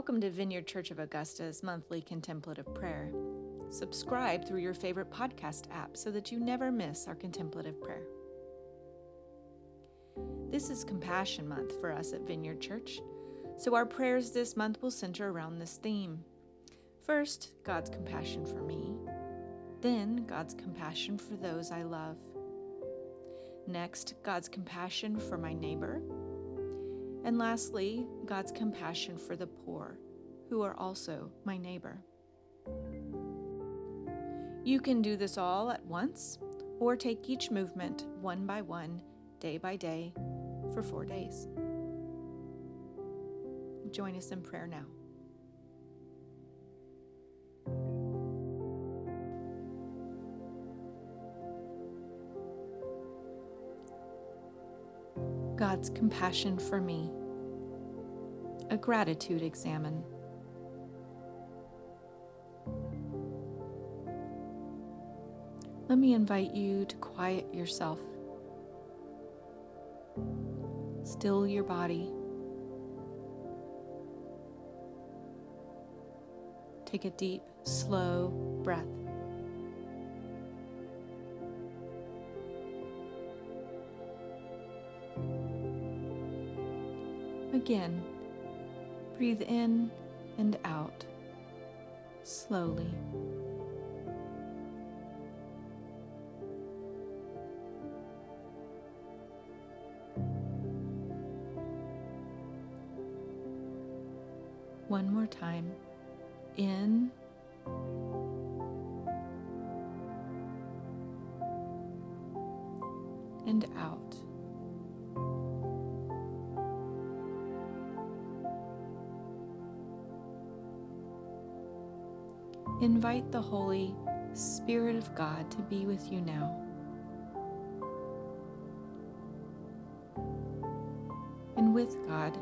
Welcome to Vineyard Church of Augusta's monthly contemplative prayer. Subscribe through your favorite podcast app so that you never miss our contemplative prayer. This is Compassion Month for us at Vineyard Church, so our prayers this month will center around this theme. First, God's compassion for me, then, God's compassion for those I love. Next, God's compassion for my neighbor and lastly, God's compassion for the poor, who are also my neighbor. You can do this all at once, or take each movement one by one, day by day, for four days. Join us in prayer now. God's compassion for me. A gratitude examine. Let me invite you to quiet yourself. Still your body. Take a deep, slow breath. Again, breathe in and out slowly. One more time. In Invite the Holy Spirit of God to be with you now. And with God,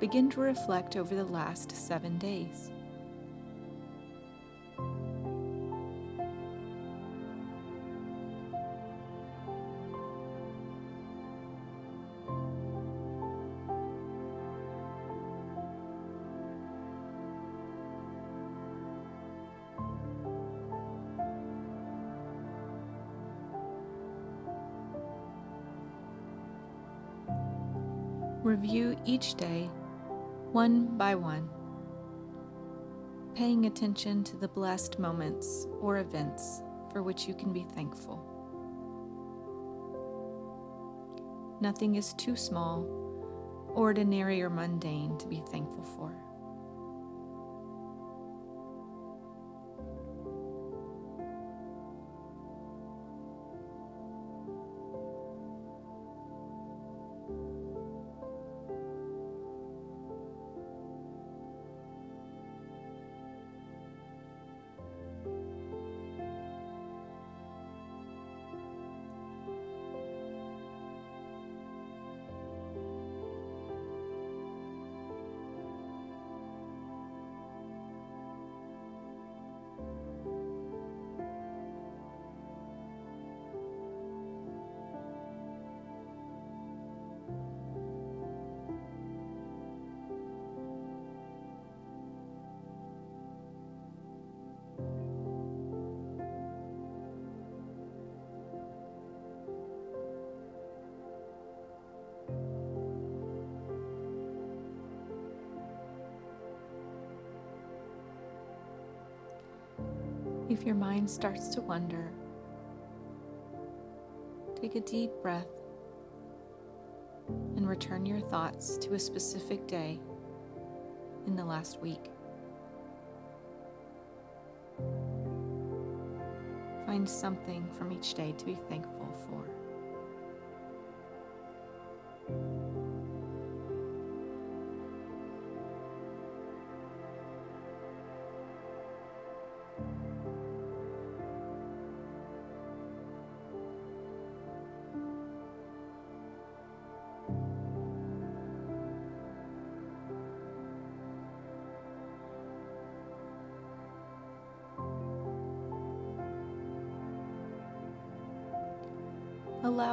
begin to reflect over the last seven days. Each day, one by one, paying attention to the blessed moments or events for which you can be thankful. Nothing is too small, ordinary, or mundane to be thankful for. If your mind starts to wander, take a deep breath and return your thoughts to a specific day in the last week. Find something from each day to be thankful for.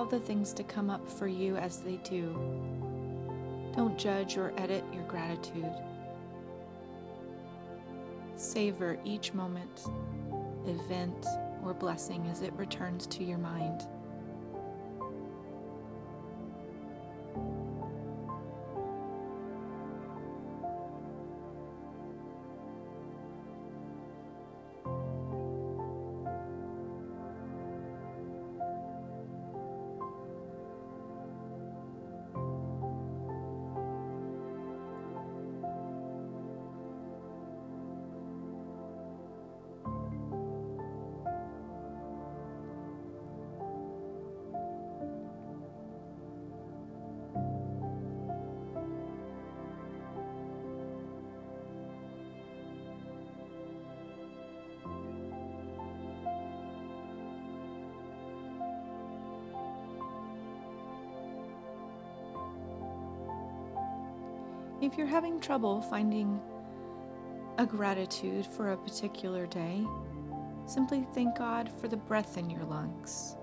The things to come up for you as they do. Don't judge or edit your gratitude. Savor each moment, event, or blessing as it returns to your mind. If you're having trouble finding a gratitude for a particular day, simply thank God for the breath in your lungs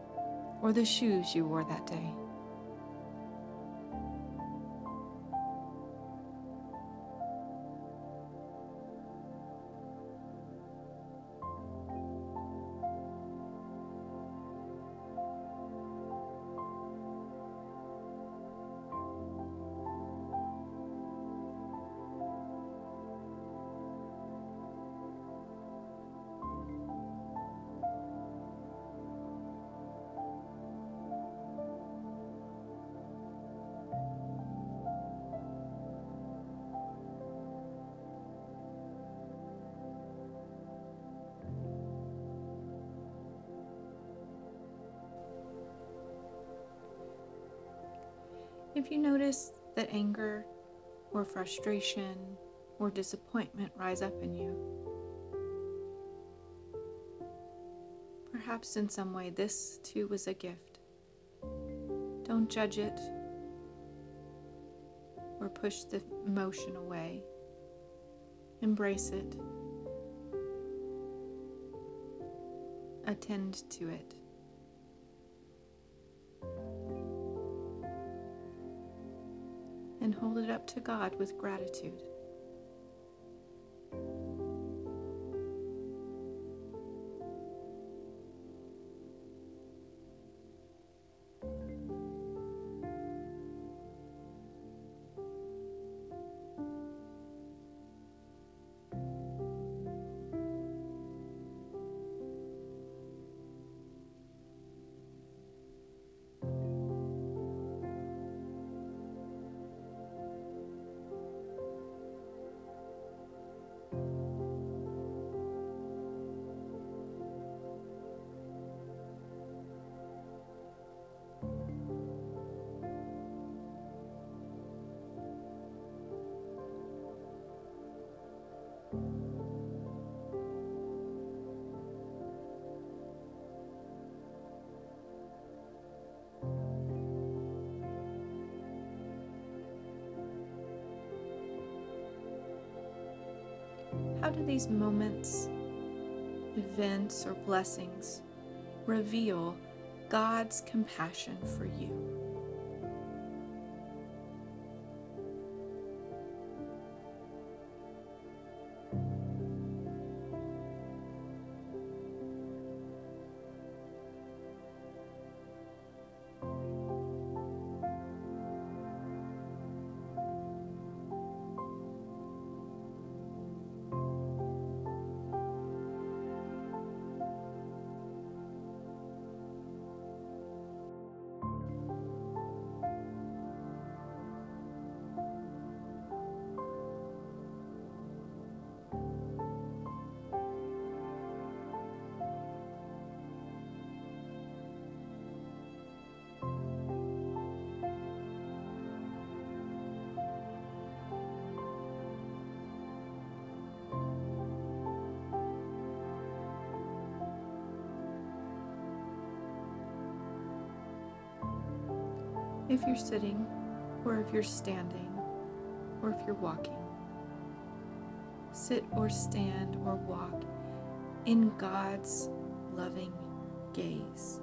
or the shoes you wore that day. If you notice that anger or frustration or disappointment rise up in you, perhaps in some way this too was a gift. Don't judge it or push the emotion away. Embrace it. Attend to it. Hold it up to God with gratitude. These moments, events, or blessings reveal God's compassion for you? If you're sitting, or if you're standing, or if you're walking, sit or stand or walk in God's loving gaze.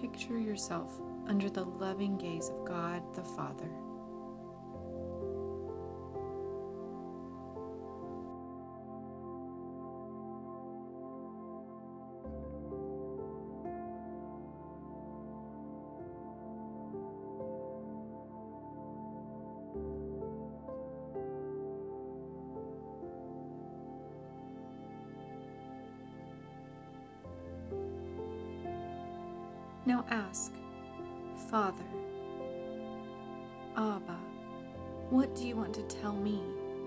Picture yourself under the loving gaze of God the Father. Abba, what do you want to tell me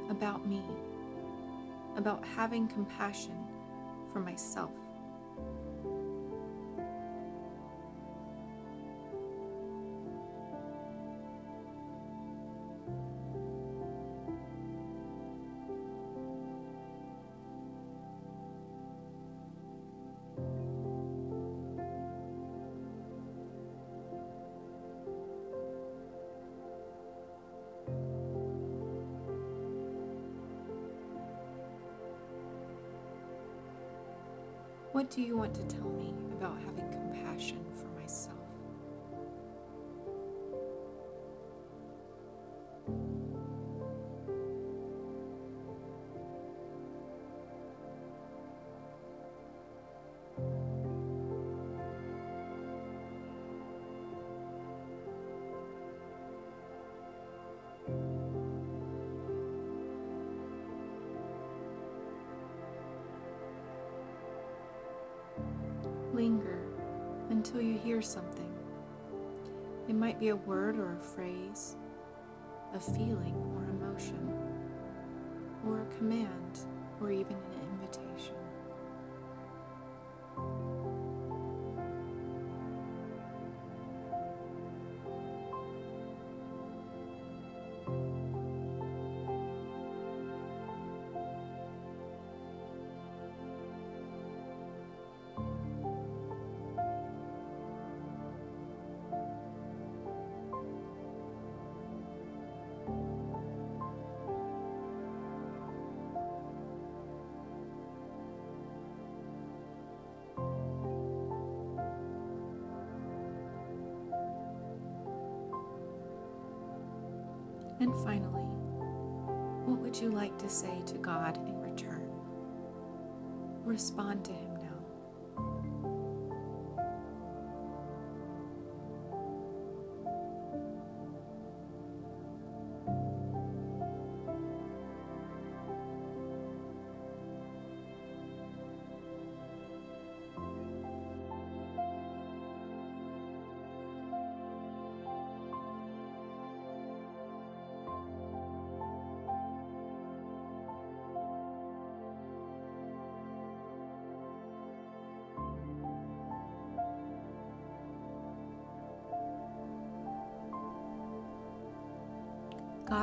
about me, about having compassion for myself? What do you want to tell me about having compassion for until you hear something. It might be a word or a phrase, a feeling or emotion, or a command, or even an invitation. And finally, what would you like to say to God in return? Respond to Him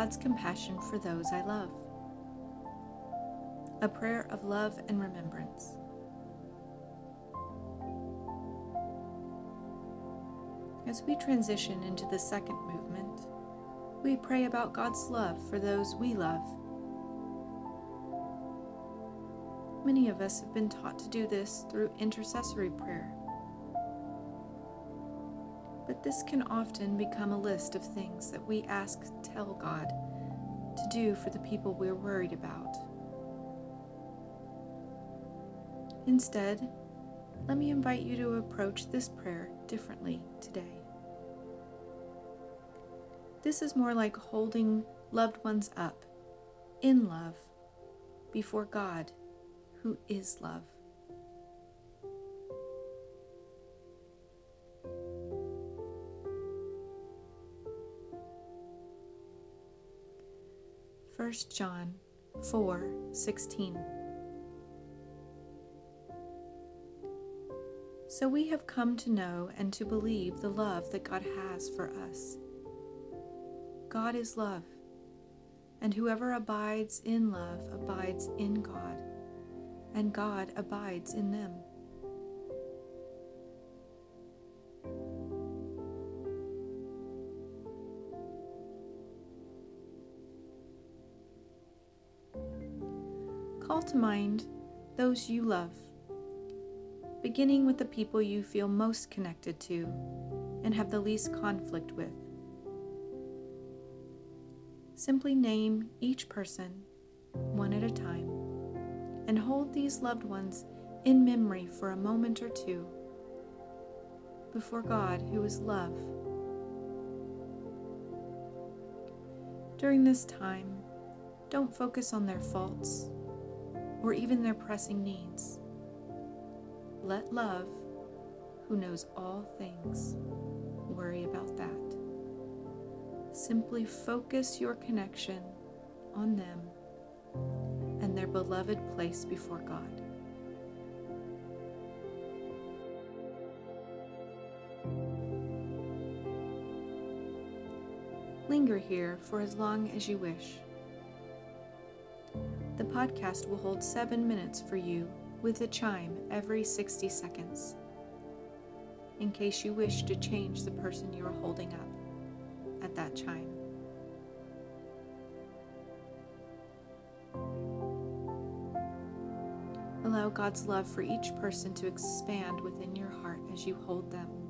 God's compassion for those I love. A prayer of love and remembrance. As we transition into the second movement, we pray about God's love for those we love. Many of us have been taught to do this through intercessory prayer. This can often become a list of things that we ask tell God to do for the people we're worried about. Instead, let me invite you to approach this prayer differently today. This is more like holding loved ones up in love before God, who is love. First John 4 16. So we have come to know and to believe the love that God has for us. God is love, and whoever abides in love abides in God, and God abides in them. To mind those you love, beginning with the people you feel most connected to and have the least conflict with. Simply name each person, one at a time, and hold these loved ones in memory for a moment or two before God, who is love. During this time, don't focus on their faults or even their pressing needs. Let love, who knows all things, worry about that. Simply focus your connection on them and their beloved place before God. Linger here for as long as you wish. The podcast will hold seven minutes for you with a chime every 60 seconds, in case you wish to change the person you are holding up at that chime. Allow God's love for each person to expand within your heart as you hold them.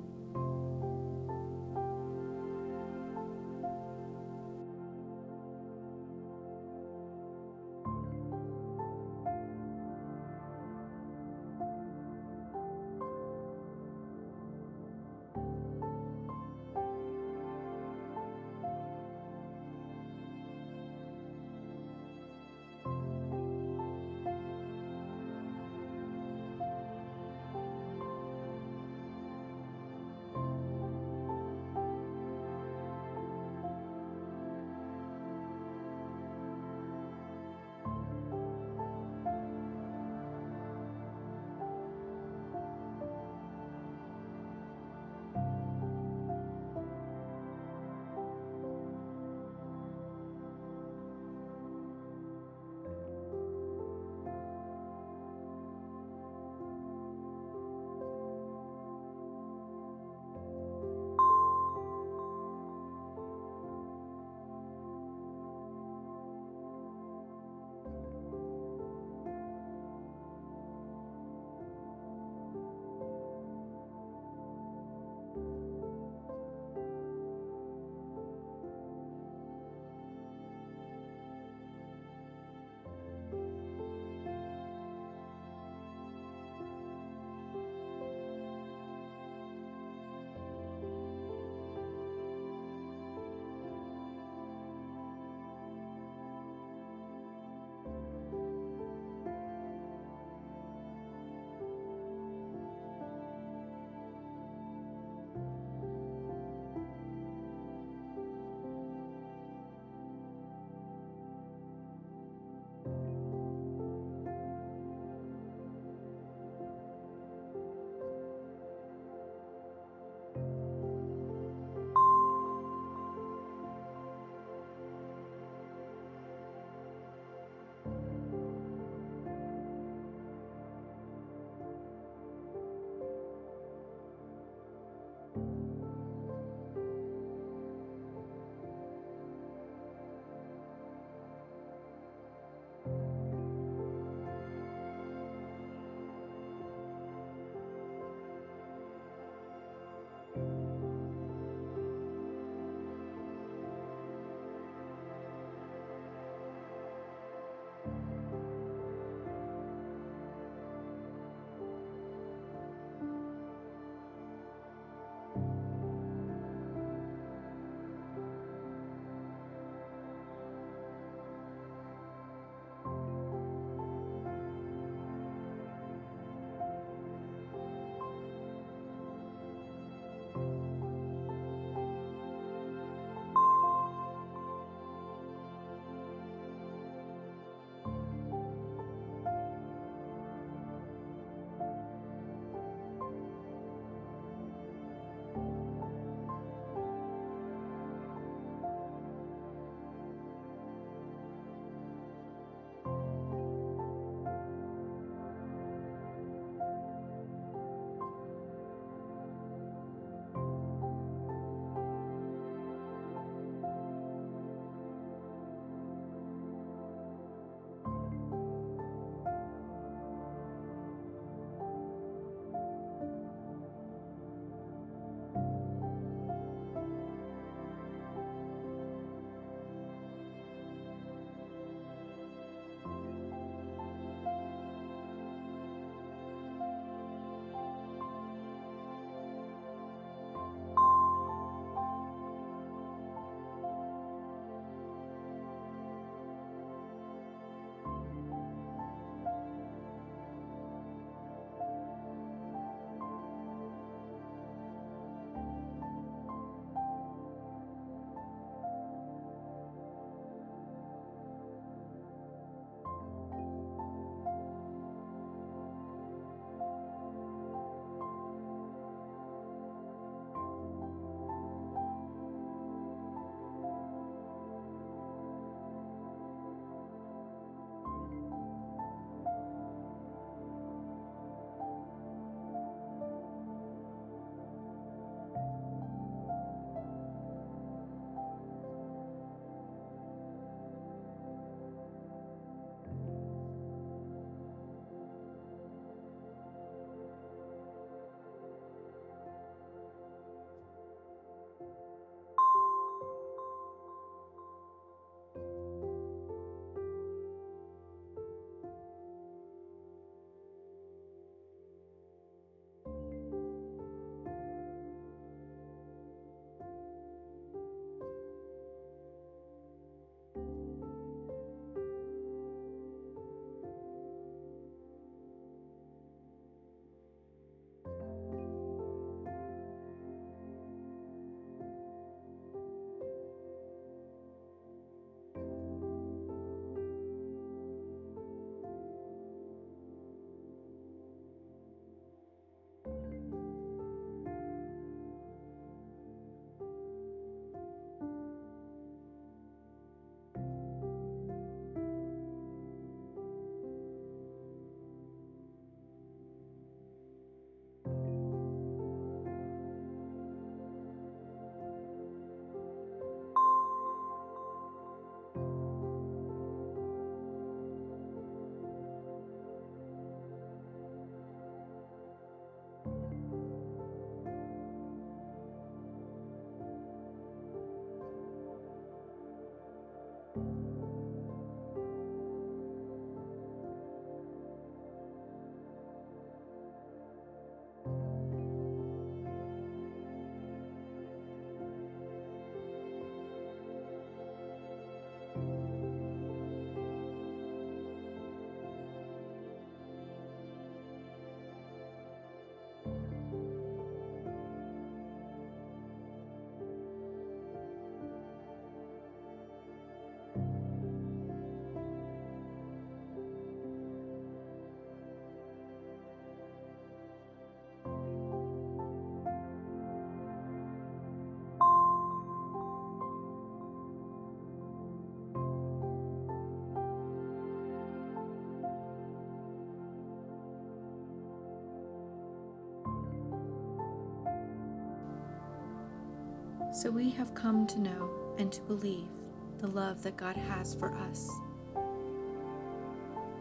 So we have come to know and to believe the love that God has for us.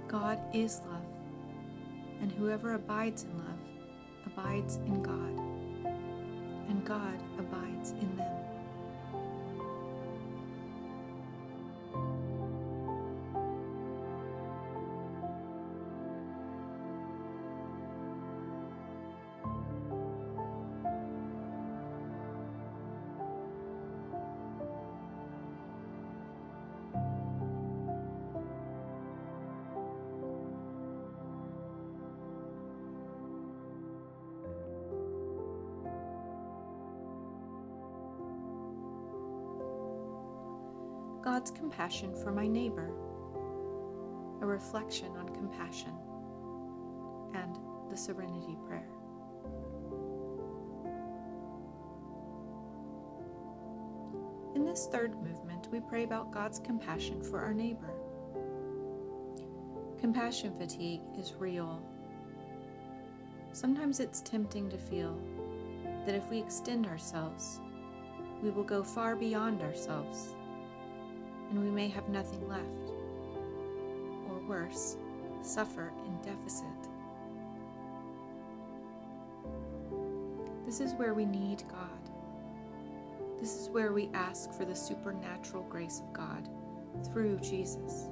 God is love, and whoever abides in love abides in God, and God God's compassion for my neighbor, a reflection on compassion, and the Serenity Prayer. In this third movement, we pray about God's compassion for our neighbor. Compassion fatigue is real. Sometimes it's tempting to feel that if we extend ourselves, we will go far beyond ourselves and we may have nothing left, or worse, suffer in deficit. This is where we need God. This is where we ask for the supernatural grace of God through Jesus.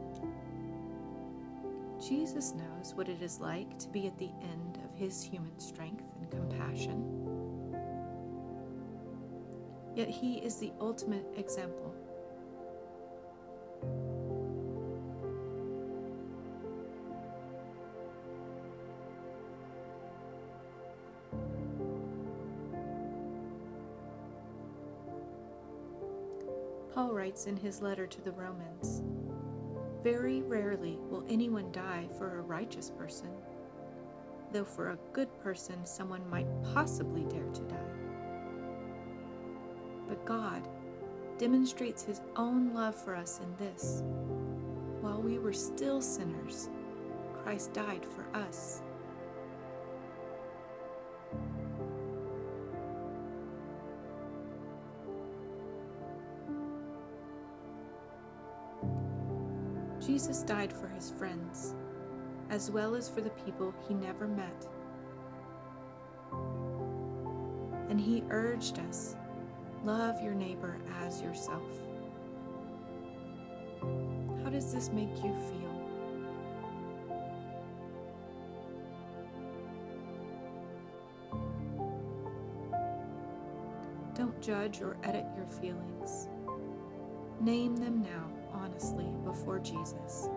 Jesus knows what it is like to be at the end of his human strength and compassion. Yet he is the ultimate example writes in his letter to the Romans Very rarely will anyone die for a righteous person, though for a good person someone might possibly dare to die. But God demonstrates his own love for us in this while we were still sinners, Christ died for us. Jesus died for his friends, as well as for the people he never met. And he urged us love your neighbor as yourself. How does this make you feel? Don't judge or edit your feelings. Name them now honestly before Jesus.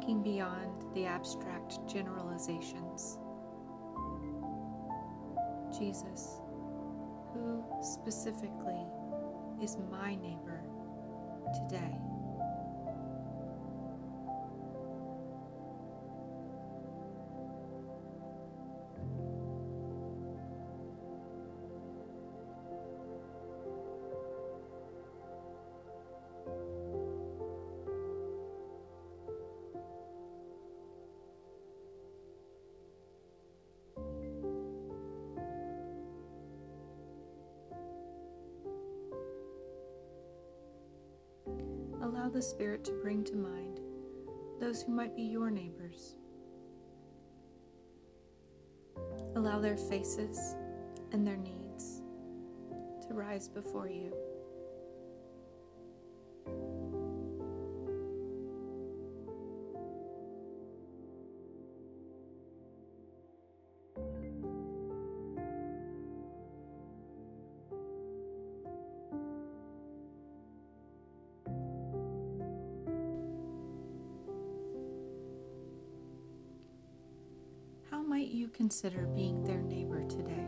Thinking beyond the abstract generalizations. Jesus, who specifically is my neighbor today? The Spirit to bring to mind those who might be your neighbors. Allow their faces and their needs to rise before you. Consider being their neighbor today?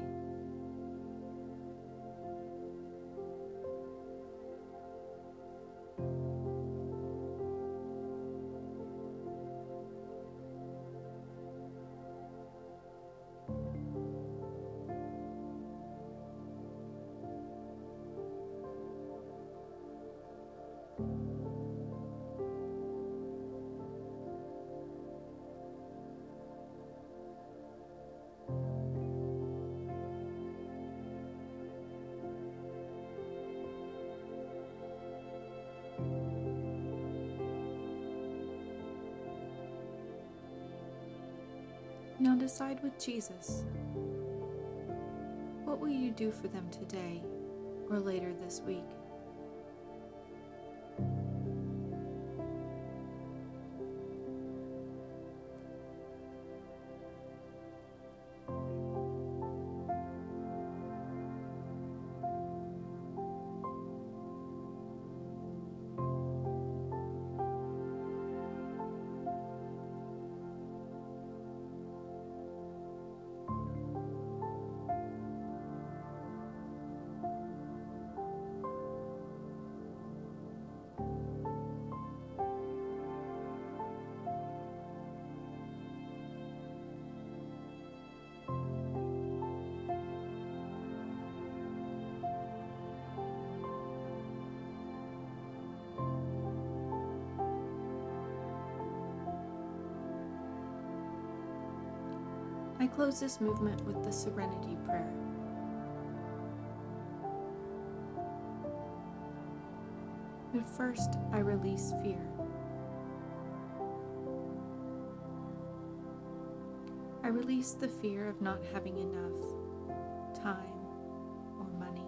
Now decide with Jesus. What will you do for them today or later this week? Close this movement with the Serenity Prayer. But first, I release fear. I release the fear of not having enough time or money.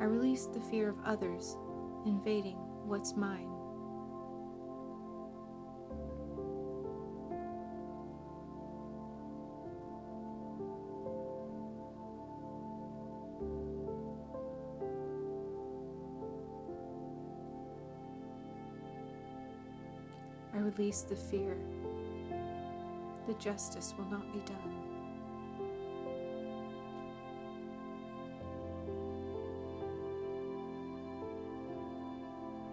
I release the fear of others invading what's mine. Release the fear that justice will not be done.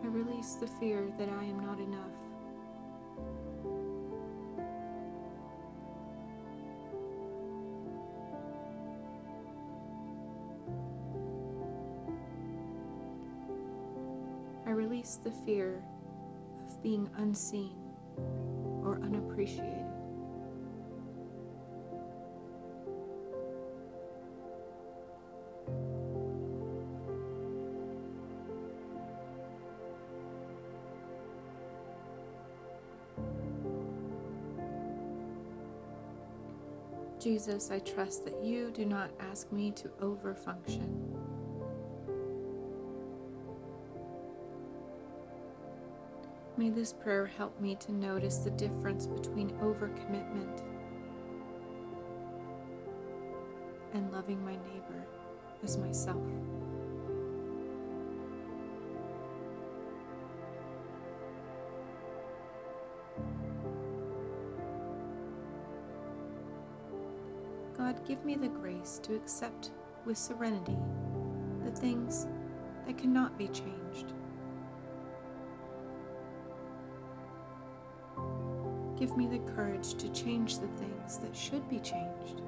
I release the fear that I am not enough. I release the fear of being unseen or unappreciated. Jesus, I trust that you do not ask me to overfunction. May this prayer help me to notice the difference between overcommitment and loving my neighbor as myself. God, give me the grace to accept with serenity the things that cannot be changed. Give me the courage to change the things that should be changed.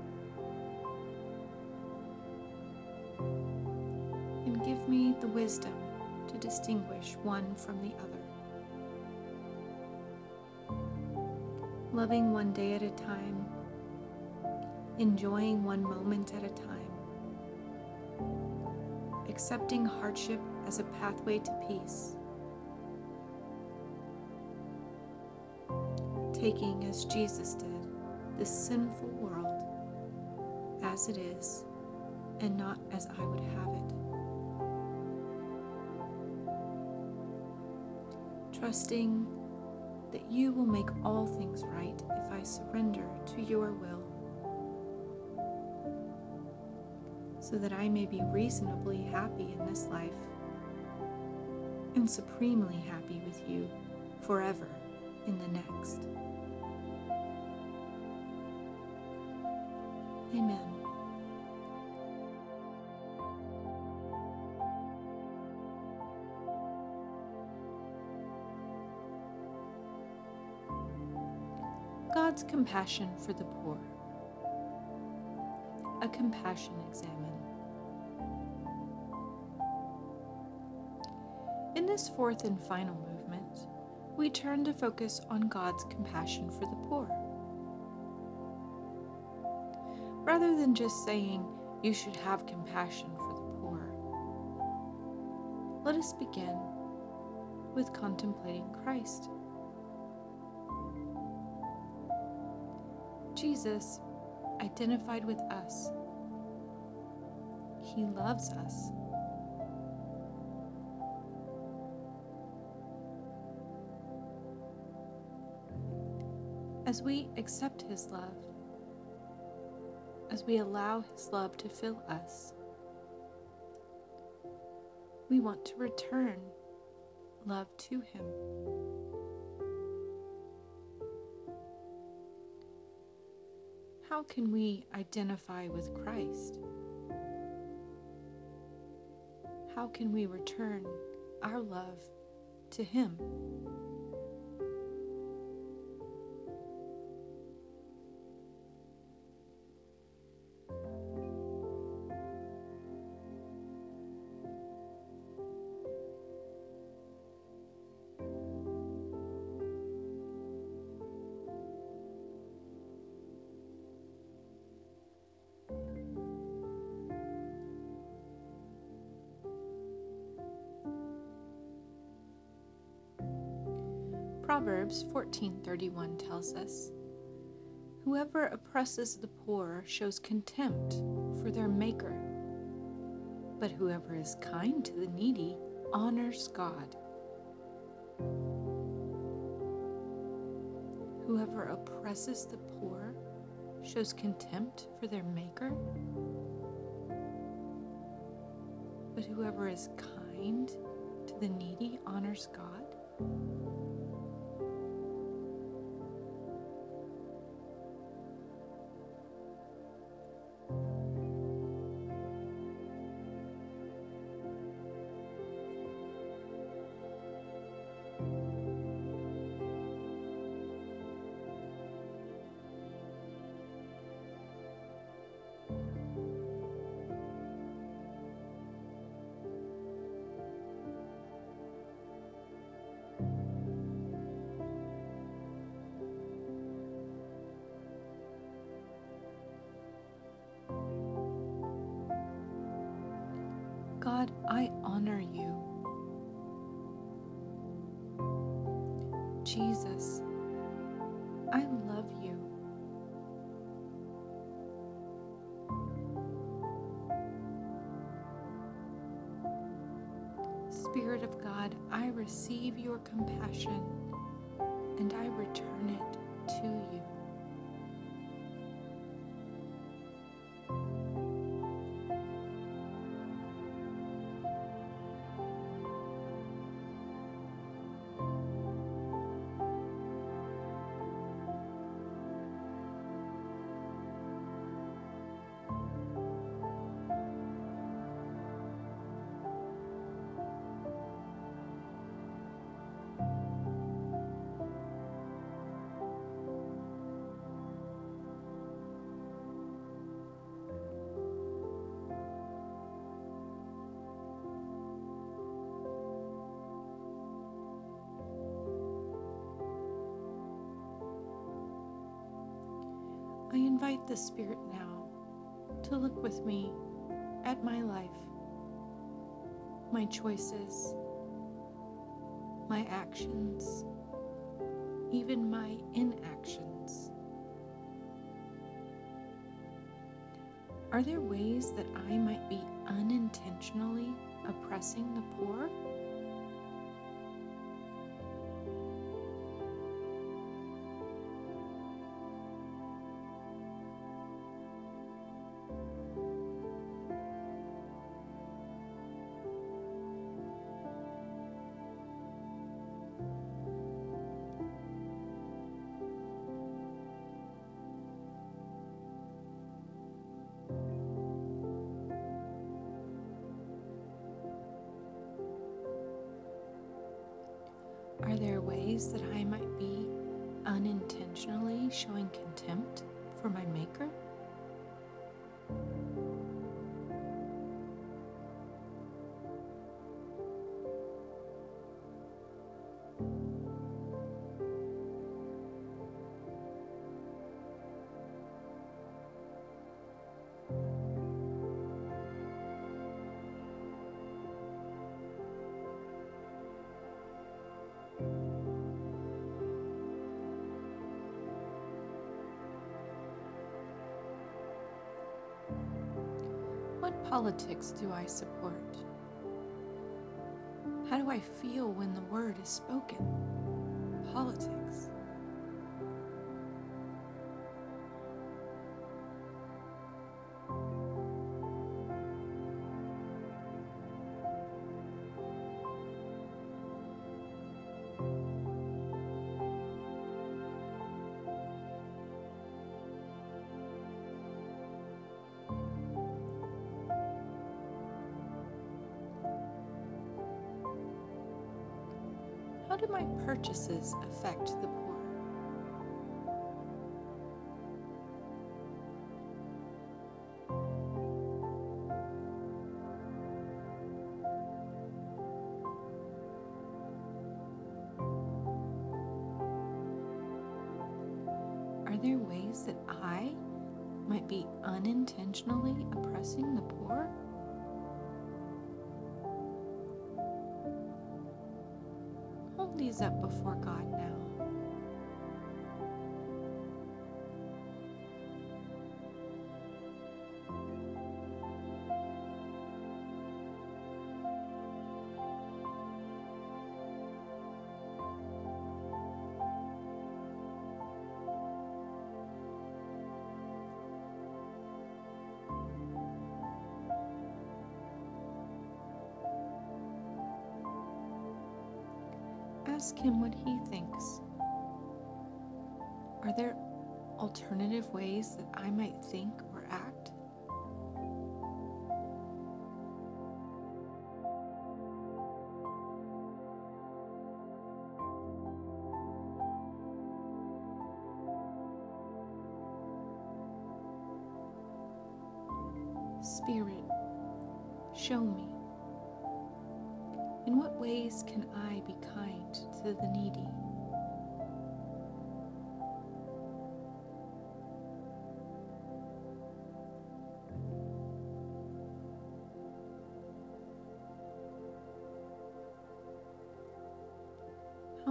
And give me the wisdom to distinguish one from the other. Loving one day at a time, enjoying one moment at a time, accepting hardship as a pathway to peace. Taking, as Jesus did, this sinful world as it is and not as I would have it. Trusting that you will make all things right if I surrender to your will. so that I may be reasonably happy in this life and supremely happy with you forever in the next. Amen. God's compassion for the poor. A compassion examen. In this fourth and final movement, we turn to focus on God's compassion for the poor. Rather than just saying, you should have compassion for the poor, let us begin with contemplating Christ. Jesus identified with us. He loves us. As we accept His love, as we allow His love to fill us, we want to return love to Him. How can we identify with Christ? How can we return our love to Him? Proverbs 14:31 tells us, Whoever oppresses the poor shows contempt for their maker, but whoever is kind to the needy honors God. Whoever oppresses the poor shows contempt for their maker, but whoever is kind to the needy honors God. God, I honor you. Jesus, I love you. Spirit of God, I receive your compassion and I return it to you. Invite the Spirit now to look with me at my life my choices, my actions, even my inactions? Are there ways that I might be unintentionally oppressing the poor? Ways that I might be unintentionally showing contempt for my Maker? Politics do I support? How do I feel when the word is spoken? Politics. Purchases affect the poor? Are there ways that I might be unintentionally oppressing the poor? Up before God now.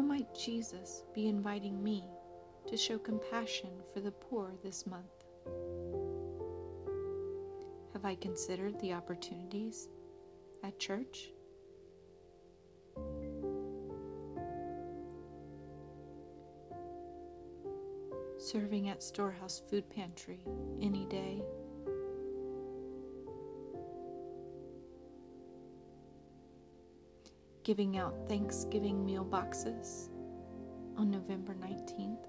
Might Jesus be inviting me to show compassion for the poor this month? Have I considered the opportunities at church? Serving at Storehouse Food Pantry any day. Giving out Thanksgiving meal boxes on November 19th.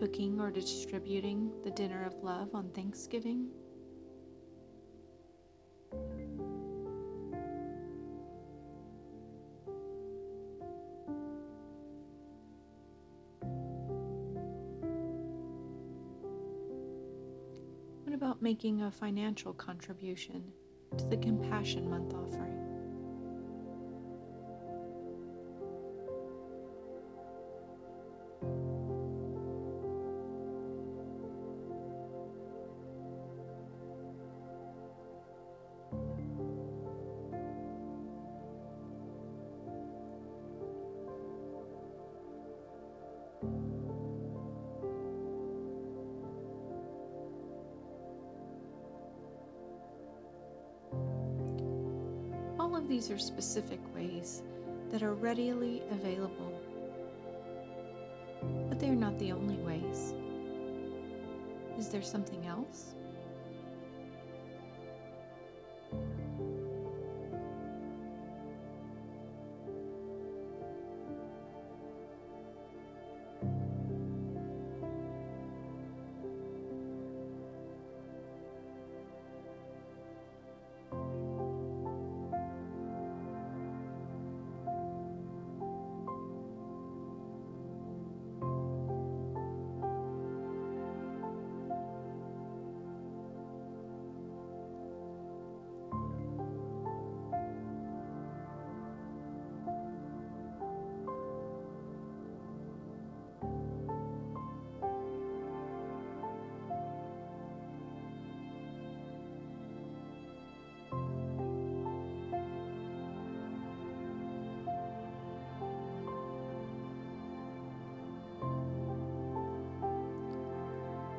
Cooking or distributing the dinner of love on Thanksgiving. Making a financial contribution to the Compassion Month offering? Are specific ways that are readily available. But they are not the only ways. Is there something else?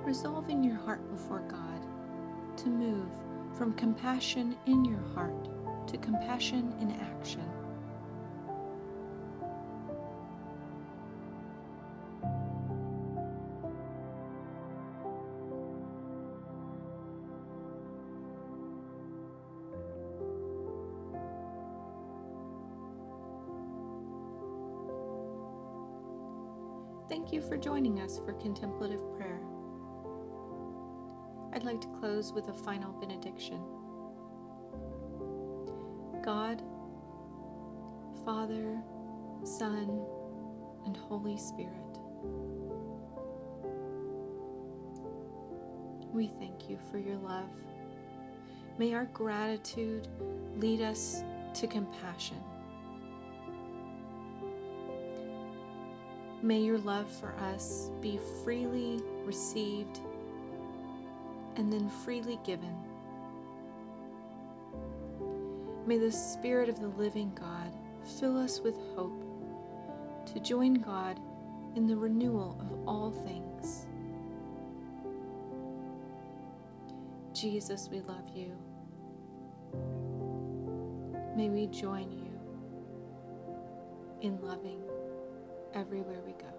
Resolve in your heart before God to move from compassion in your heart to compassion in action. Thank you for joining us for contemplative prayer. I'd like to close with a final benediction. God, Father, Son, and Holy Spirit, we thank you for your love. May our gratitude lead us to compassion. May your love for us be freely received and then freely given. May the Spirit of the living God fill us with hope to join God in the renewal of all things. Jesus, we love you. May we join you in loving everywhere we go.